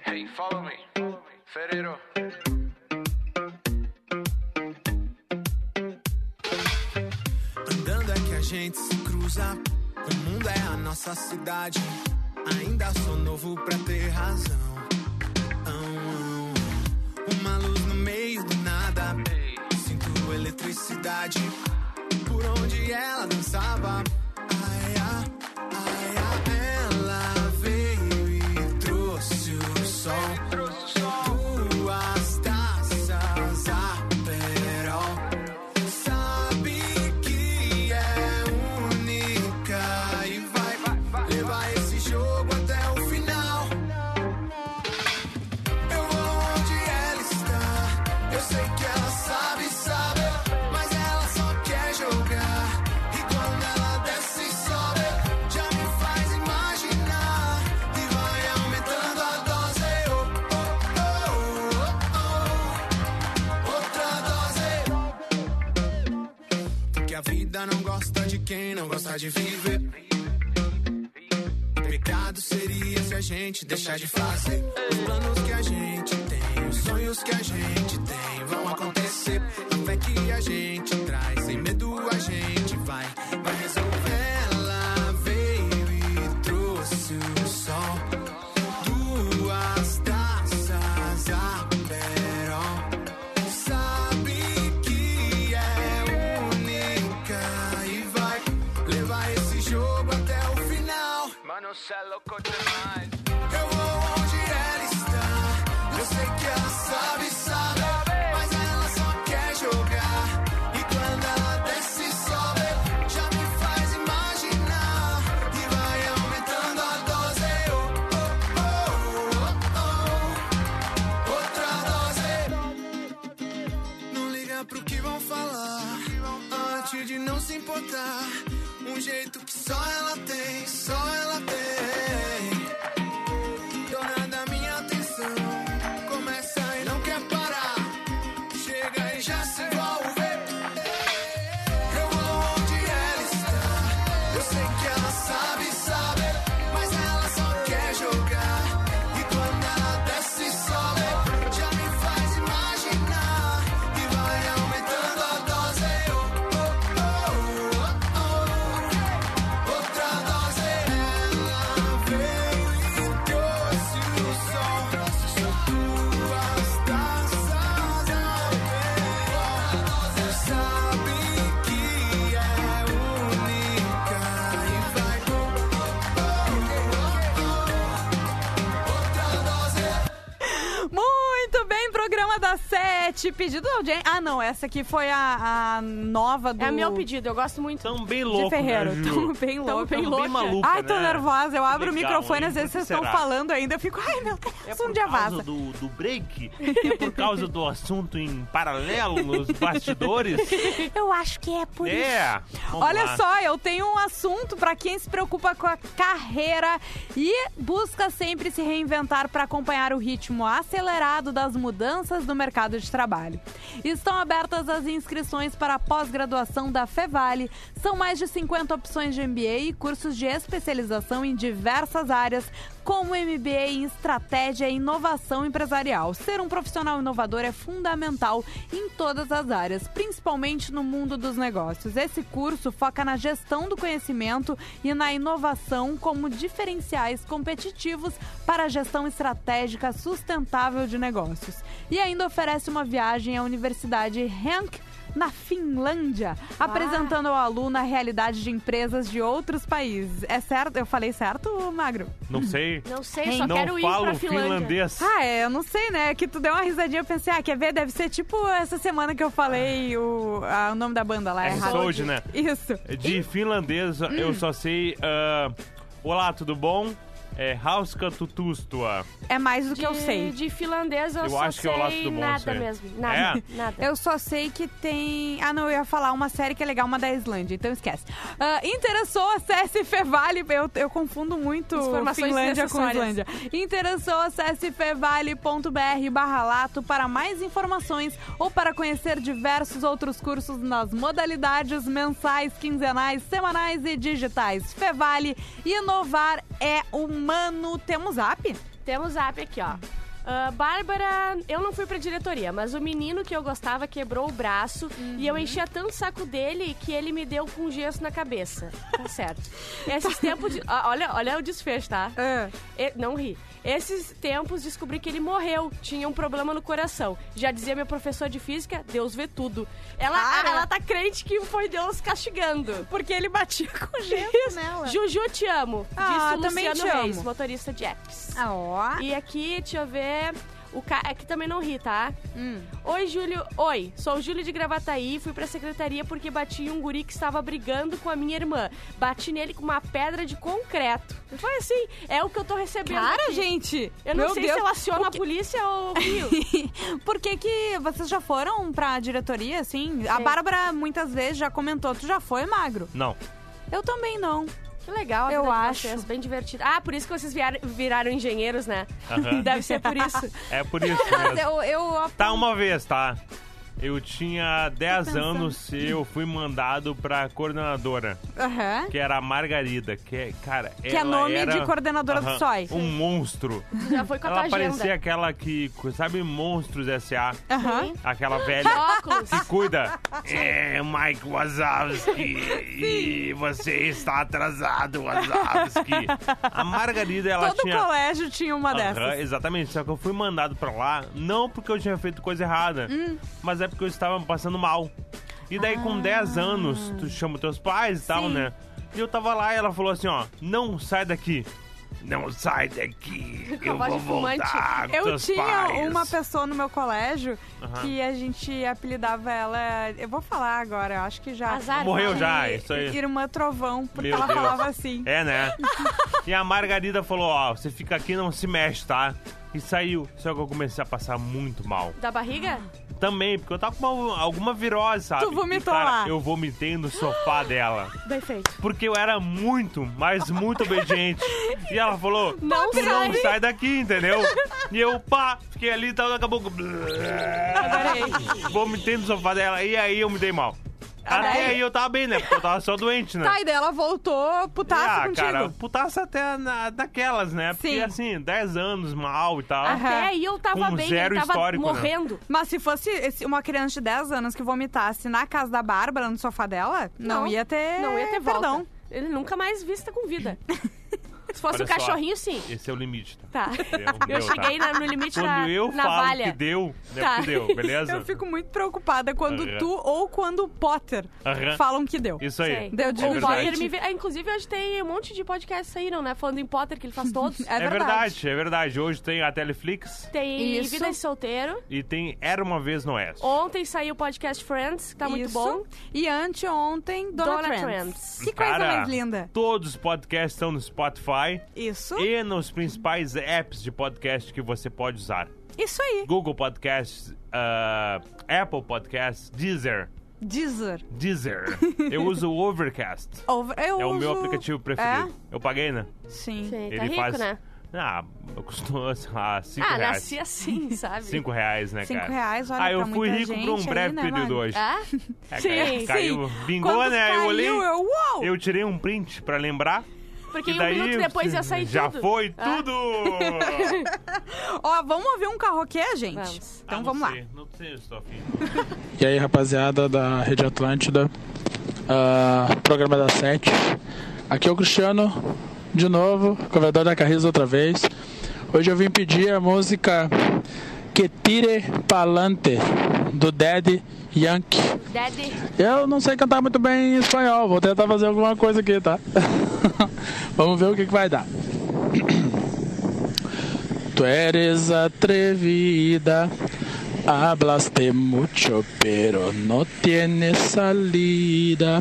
Hey, follow me. Ferreiro.
Andando é que a gente se cruza. O mundo é a nossa cidade. Ainda sou novo pra ter razão. Eletricidade. Por onde ela dançava. Quem não gosta de viver. Pecado seria se a gente deixar de fazer os planos que a gente tem, os sonhos que a gente tem vão acontecer. A fé que a gente traz, sem medo final. Mano, cê é
Sete. Pedido audiência. Ah, não, essa aqui foi a, a nova do.
É meu pedido, eu gosto muito.
Tão bem
De
louco,
Ferreiro.
né?
Tamo bem louco.
bem
Tão
louca.
bem maluca,
Ai, tô
né?
nervosa. Eu abro o
Legal,
microfone,
hein?
às vezes vocês estão falando ainda. Eu fico, ai meu Deus,
É
um
por
dia
causa
vaza.
do, do break? É por causa do assunto em paralelo nos bastidores? [LAUGHS]
Eu acho que é por isso.
É. Vamos
Olha
lá.
só, eu tenho um assunto pra quem se preocupa com a carreira e busca sempre se reinventar para acompanhar o ritmo acelerado das mudanças no mercado de trabalho. Estão abertas as inscrições para a pós-graduação da Fevale. São mais de 50 opções de MBA e cursos de especialização em diversas áreas, como MBA em estratégia e inovação empresarial. Ser um profissional inovador é fundamental em todas as áreas, principalmente no mundo dos negócios. Esse curso foca na gestão do conhecimento e na inovação como diferenciais competitivos para a gestão estratégica sustentável de negócios. E ainda oferece uma viagem à Universidade Henk na Finlândia, apresentando ao aluno a realidade de empresas de outros países. É certo? Eu falei certo, Magro?
Não sei.
Não sei, só
Não
quero ir
falo
pra Finlândia.
finlandês.
Ah, é, eu não sei, né? Que tu deu uma risadinha, eu pensei, ah, quer ver? Deve ser tipo essa semana que eu falei o, ah, o nome da banda lá.
É
errado.
Sold, né?
Isso.
De finlandês, eu só sei... ah, Olá, tudo bom? É Hauska Tutustua.
É mais do que
De,
eu sei.
de finlandês eu,
Eu
só
acho que é o
sei
Laço do Bom,
nada
sei.
mesmo. Nada,
É?
nada.
Eu só sei que tem. Ah, não, eu ia falar uma série que é legal, uma da Islândia, então esquece. Ah, interessou, acesse Fevale. Eu, eu confundo muito
Informações
Finlândia com. Islândia. Interessou, acesse fevale.br barra lato para mais informações ou para conhecer diversos outros cursos nas modalidades mensais, quinzenais, semanais e digitais. Fevale, inovar é humano. Temos app?
Temos app aqui, ó. Ah, Bárbara, eu não fui pra diretoria, mas o menino que eu gostava quebrou o braço e eu enchia tanto o saco dele que ele me deu com gesso na cabeça. Tá certo. [LAUGHS] Esses tempos. de- olha, olha o desfecho, tá? E- não ri. Esses tempos descobri que ele morreu, tinha um problema no coração. Já dizia meu professor de física, Deus vê tudo. Ela,
Cara.
ela tá crente que foi Deus castigando.
Porque ele batia com
Isso.
nela.
Juju, te amo.
Ah,
disse
também
Luciano
te
Reis,
amo.
motorista de X.
Ah, ó.
E aqui, deixa eu ver. O ca... Aqui também não ri, tá?
Hum.
Oi, Júlio. Oi, sou o Júlio de Gravataí. Fui pra secretaria porque bati em um guri que estava brigando com a minha irmã. Bati nele com uma pedra de concreto. Foi assim. É o que eu tô recebendo.
Cara,
aqui.
gente.
Eu não
meu
sei
Deus,
se eu aciono
o
a
que-
polícia ou o Rio. [LAUGHS]
Por que, que vocês já foram pra diretoria, assim? A Bárbara muitas vezes já comentou. Tu já foi, Magro?
Não.
Eu também não.
Que legal, a
Eu
vida de
acho.
vocês, bem divertido. Ah, por isso que vocês vieram- viraram engenheiros, né? [LAUGHS] Deve ser por isso.
É por isso
Mas
mesmo. [LAUGHS]
eu, eu
Tá uma vez, tá? Eu tinha 10
pensando.
anos e eu fui mandado pra coordenadora,
Aham.
que era a Margarida, que é, cara,
Que é
ela
nome
era,
de coordenadora do SOI.
Um monstro.
Já foi com a
Ela
tua
parecia aquela que, sabe, Monstros S.A.
Aham.
Aquela velha
Óculos.
que cuida. É, Mike Wazowski. e você está atrasado, Wazowski. A Margarida, ela
Todo
tinha...
colégio tinha uma
Aham,
dessas.
exatamente, só que eu fui mandado pra lá, não porque eu tinha feito coisa errada,
Hum.
mas é porque eu estava passando mal. E daí com 10 anos, tu chama teus pais e tal,
Ah. Sim.
né? E eu tava lá e ela falou assim, ó, não sai daqui. Não sai daqui, [LAUGHS] eu
voz
vou
de fumante.
voltar
Eu tinha
pais.
uma pessoa no meu colégio
Aham.
que a gente apelidava ela. Eu vou falar agora, eu acho que já.
Azar.
Morreu já, isso aí.
Irmã Trovão, porque
Meu
ela
Deus.
falava assim.
É, né? [LAUGHS] e a Margarida falou, ó, você fica aqui não se mexe, tá? E saiu. Só que eu comecei a passar muito mal.
Da barriga?
Também, porque eu tava com uma- alguma virose, sabe?
Tu vomitou
e, cara,
lá.
Eu vomitei no sofá [GASPS] dela.
Bem feito.
Porque eu era muito, mas muito obediente. E ela falou, [LAUGHS]
Não
tu
sai."
não sai daqui, entendeu? [LAUGHS] E eu, pá, fiquei ali e tal, daqui a pouco... Vomitei no sofá dela e aí eu me dei mal. Até aí eu tava bem, né? Porque eu tava só doente, né?
Tá, e daí ela voltou putaça
ah,
contigo.
cara, putaça até na, naquelas, né? Porque
Sim.
assim, 10 anos mal e tal.
Até aí eu tava
Com
bem,
zero
ele tava
histórico, né?
morrendo.
Mas se fosse esse- uma criança de 10 anos que vomitasse na casa da Bárbara, no sofá dela, não,
Não,
ia ter.
Não ia ter volta.
perdão.
Ele nunca mais vista com vida. [LAUGHS] Se fosse
Olha
um
só,
cachorrinho, sim.
Esse é o limite, tá?
Tá.
Deu, [LAUGHS]
Eu
deu,
cheguei
tá?
no limite
Quando
na,
eu
na
falo
valha.
que deu, é
Tá.
porque deu, [LAUGHS] beleza?
Eu fico muito preocupada quando
Aham.
tu ou quando o Potter
Aham.
falam que deu.
Isso aí.
Sei.
Deu de
o
verdade.
Potter me. Ah, inclusive, hoje tem um monte de podcasts saíram, né? Falando em Potter, que ele faz todos. [LAUGHS]
É
É verdade, é verdade. Hoje tem a Teleflix
Tem
Isso.
Vida de Solteiro.
e tem Era Uma Vez no Oeste.
Ontem saiu o podcast Friends, que tá muito
Isso.
bom.
E anteontem, Dona,
Dona
Trends.
Trends.
Que coisa
Cara,
mais linda.
Todos os podcasts estão no Spotify
Isso.
e nos principais apps de podcast que você pode usar.
Isso aí.
Google Podcasts, ah, Apple Podcasts, Deezer.
Deezer.
Deezer. [LAUGHS] Eu uso o Overcast.
Over- eu
É o meu
uso-
aplicativo preferido. Eu paguei, né?
É? Sim.
Sim, tá
Ele
rico,
faz.
né?
Ah, custou, [LAUGHS] sei lá, 5
Ah,
reais.
nasci assim, sabe?
5 reais, né,
Cinco
cara?
reais, olha,
Ah, eu fui rico por um breve
né,
período hoje.
Ah?
É,
Sim,
caiu, caiu, bingou,
Quando
né?
caiu,
eu olhei.
eu, uau!
Eu tirei um print pra lembrar.
Porque
e
um
daí,
minuto depois ia sair
Já
tudo.
foi
Ah.
tudo! [LAUGHS]
Ó, vamos ouvir um karaokê, gente?
Vamos.
Então
Ah,
vamos lá.
sei, Não sei, estou afim.
E aí, rapaziada da Rede Atlântida, ah, programa da Sete. Aqui é o Cristiano, de novo, corredor da Carriza outra vez. Hoje eu vim pedir a música Que Tire Palante, do Daddy Yankee.
Daddy.
Eu não sei cantar muito bem em espanhol, vou tentar fazer alguma coisa aqui, tá? [LAUGHS] Vamos ver o que, que vai dar. [CLEARS THROAT] Tu eres atrevida, hablaste mucho, pero no tienes salida.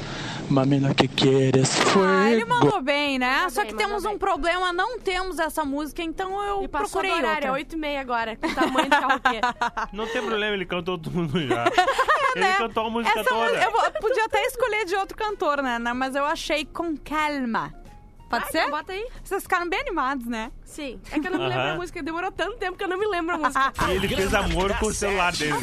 Mami, lo que quieres
Ah, ele mandou bem, né? Só que
bem,
temos
mandou
um problema, não temos essa música, então eu
E passou
procurei
horário, é
outra.
8 e meia agora, com o tamanho do karaokê. [LAUGHS]
Não tem problema, ele cantou tudo já. [LAUGHS] Ele
né?
cantou a música
Essa
toda.
música- eu podia até escolher de outro cantor, né? Né, Mas eu achei com calma. Pode
Ah,
ser?
então bota aí.
Vocês ficaram bem animados, né?
Sim. É que eu não me lembro a música, demorou tanto tempo que eu não me lembro a música.
E ele fez amor com o celular dele.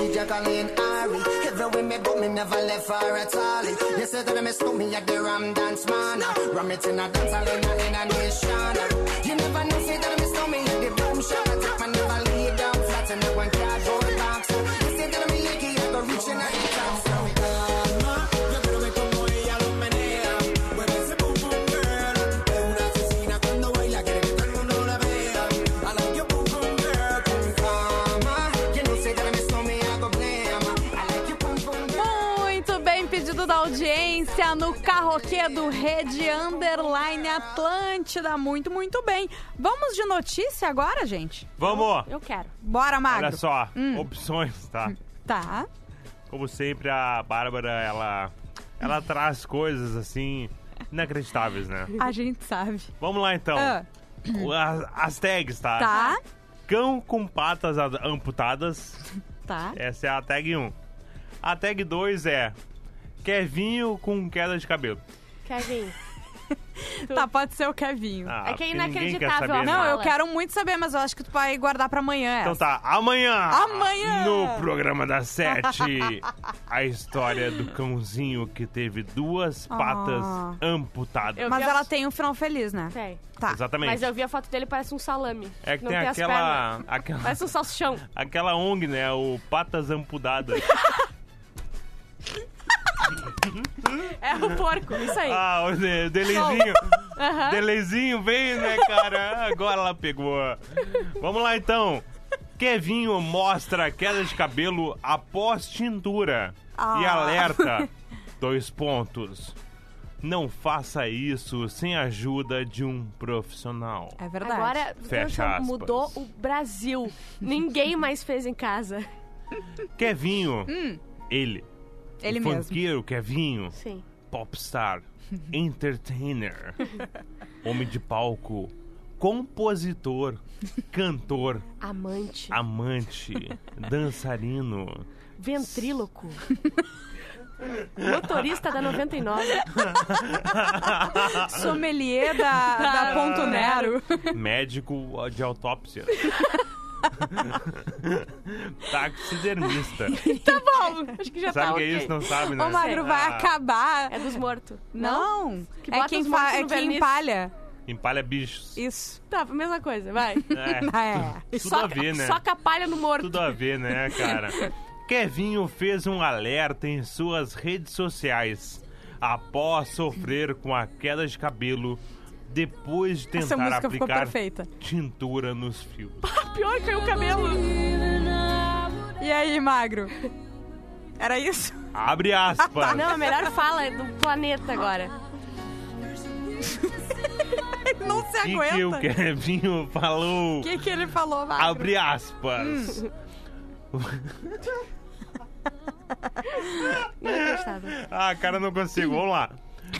She Jacqueline Ari. Everywhere me go, me never left her at all. You say that me stole me at the Ram Dance Man. Ram it in a dance hall in a, in a nation. You never know, say that me stole me at the boom shop. I take my never lay down flat in a one cardboard box.
Do Rede Underline Atlântida. Muito, muito bem. Vamos de notícia agora, gente?
Vamos!
Eu quero.
Bora, Magro.
Olha só,
Hum.
opções, tá?
Tá.
Como sempre, a Bárbara, ela, ela traz coisas assim inacreditáveis, né?
A gente sabe.
Vamos lá então.
Ah.
As, as tags, tá?
Tá.
Cão com patas amputadas.
Tá.
Essa é a tag 1. A tag 2 é Kevinho com queda de cabelo.
Kevin. [LAUGHS]
Tá, pode ser o Kevinho.
Ah,
É que é inacreditável
saber, né?
Não, eu quero muito saber, mas eu acho que tu vai guardar pra amanhã.
Então
essa.
tá, amanhã,
Amanhã!
no programa das sete, a história do cãozinho que teve duas patas
Ah.
amputadas.
Mas ela tem um final feliz, né?
Tem.
Tá.
Exatamente.
Mas eu vi a foto dele, parece um salame.
É que
não
tem
as
aquela, aquela,
Parece um salsichão. [LAUGHS]
aquela ONG, né? O Patas Amputadas. [LAUGHS] [LAUGHS]
É o porco, isso aí.
ah, o de- Delezinho.
Aham.
Delezinho veio, né, cara? Agora ela pegou. Vamos lá, então. Kevinho mostra queda de cabelo após tintura. E
Ah.
alerta. [LAUGHS] Dois pontos. Não faça isso sem a ajuda de um profissional.
É verdade.
Agora,
Fecha aspas.
mudou o Brasil. Ninguém mais fez em casa.
Kevinho,
Hum.
ele
Ele mesmo.
Funkeiro, Kevinho.
Sim.
Popstar. [LAUGHS] entertainer. [LAUGHS] Homem de palco. Compositor. [LAUGHS] Cantor.
Amante.
Amante. dançarino.
Ventríloco. Motorista da 99.
Sommelier da, da Ponto Nero.
Médico de autópsia. [LAUGHS] Taxidermista. [LAUGHS]
tá bom. Acho que já
Sabe
tá
o que é
ok.
isso? Não sabe, né?
Ô, Magro, vai
Ah,
acabar.
É dos mortos.
Não,
Que
é quem, é quem empalha.
Empalha bichos.
Isso.
Tá, mesma coisa, vai. [LAUGHS]
É. Tudo a ver, né?
Soca a palha no morto.
Tudo a ver, né, cara? Kevinho fez um alerta em suas redes sociais após sofrer com a queda de cabelo depois de tentar aplicar tintura nos fios.
Pior que caiu o cabelo.
E aí, Magro? Era isso?
Abre aspas.
Não, a melhor fala é do planeta agora.
Não se
O que, que o
aguenta.
Kevinho falou?
O que, que ele falou, Magro?
Abre aspas. Ah, cara, não consigo. Vamos lá.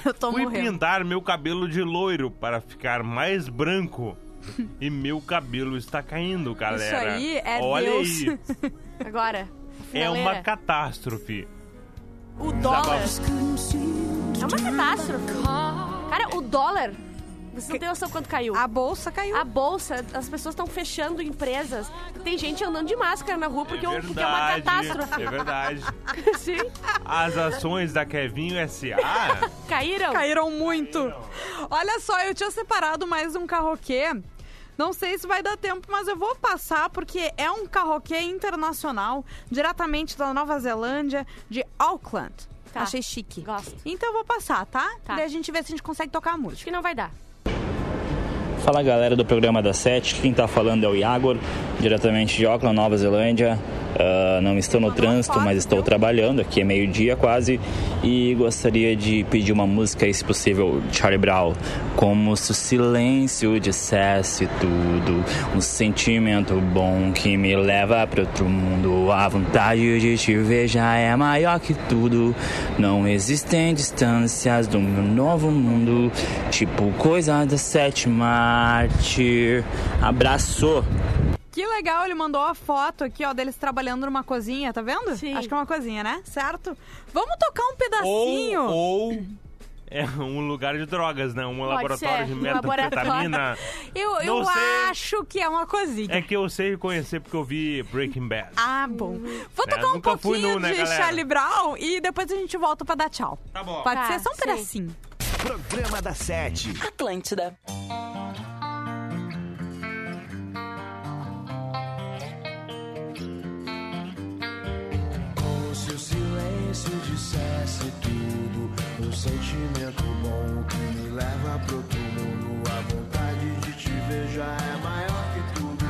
Eu tô
Fui
morrendo.
pintar meu cabelo de loiro para ficar mais branco. [LAUGHS] e meu cabelo está caindo, galera.
aí é
Olha
Deus.
aí. [LAUGHS]
Agora.
É uma catástrofe.
O dólar. É uma catástrofe. Cara, o dólar. Você não tem noção quanto caiu.
A bolsa caiu.
A bolsa, as pessoas estão fechando empresas. Tem gente andando de máscara na rua porque, é, porque é uma
Verdade,
catástrofe.
É verdade. [LAUGHS]
Sim.
As ações da Kevinho S.A.
Caíram?
Caíram muito. Olha só, eu tinha separado mais um carroquê. Não sei se vai dar tempo, mas eu vou passar porque é um carroquê internacional, diretamente da Nova Zelândia, de Auckland.
Tá.
Achei chique.
Gosto.
Então eu vou passar, tá?
Tá.
Daí a gente vê se a gente consegue tocar a
Acho
música.
que não vai dar.
Fala galera do programa da Sete, quem tá falando é o Iagor, diretamente de Auckland, Nova Zelândia. Ah, não estou no trânsito, mas estou trabalhando, aqui é meio-dia quase, e gostaria de pedir uma música, se possível, Charlie Brown. Como se o silêncio dissesse tudo, um sentimento bom que me leva para outro mundo. A vontade de te ver já é maior que tudo. Não existem distâncias do meu novo mundo, tipo coisa da sétima arte. Abraço!
Que legal, ele mandou a foto aqui, ó, deles trabalhando numa cozinha, tá vendo?
Sim.
Acho que é uma cozinha, né? Certo? Vamos tocar um
Ou,
pedacinho.
ou é um lugar de drogas, né? Um laboratório
ser,
de
um
metanfetamina. [LAUGHS]
Eu,
Não
eu
sei.
acho que é uma cozinha.
É que eu sei reconhecer porque eu vi Breaking Bad.
Ah, bom. Vou
É,
tocar um pouquinho
nu, né,
de
galera?
Charlie Brown e depois a gente volta pra dar tchau.
Tá bom.
Pode
Tá,
ser só um
sim.
pedacinho.
Programa da Sete.
Atlântida.
Silêncio dissesse tudo. Um sentimento bom que me leva pro outro mundo. A vontade de te ver já é maior que tudo.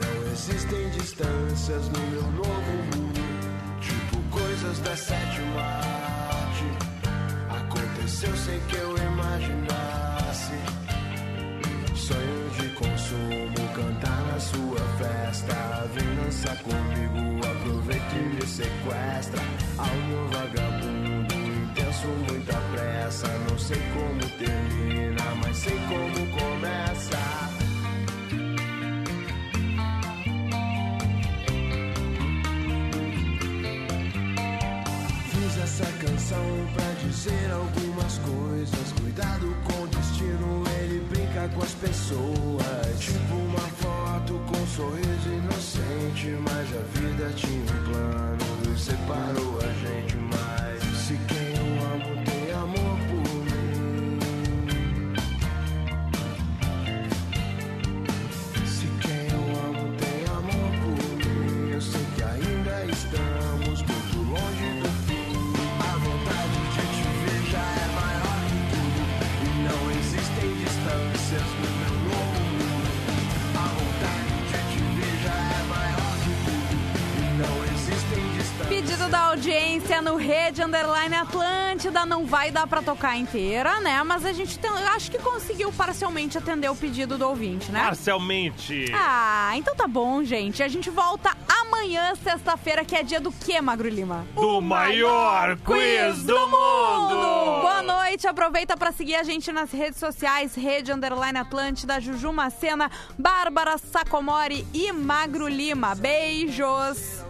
Não existem distâncias no meu novo mundo. Tipo coisas da sétima arte. Aconteceu sem que eu imaginasse. Sonho de consumo, cantar na sua festa. Vem dançar comigo, aproveita e me sequestra. Algo vagabundo, intenso, muita pressa. Não sei como termina, mas sei como começa. Fiz essa canção pra dizer algumas coisas. Cuidado com o destino, ele brinca com as pessoas. Tipo uma foto com um sorriso inocente. Mas a vida tinha um plano separou a gente. Mas
Rede Underline Atlântida. Não vai dar pra tocar inteira, né? Mas a gente tem, acho que conseguiu parcialmente atender o pedido do ouvinte, né?
Parcialmente.
Ah, então tá bom, gente. A gente volta amanhã, sexta-feira, que é dia do quê, Magro Lima?
Do maior quiz do mundo!
Boa noite, aproveita pra seguir a gente nas redes sociais, Rede Underline Atlântida, Juju Macena, Bárbara Sacomori e Magro Lima. Beijos!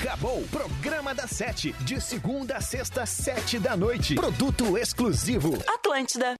Acabou! Programa da Sete. De segunda a sexta, sete da noite. Produto exclusivo.
Atlântida.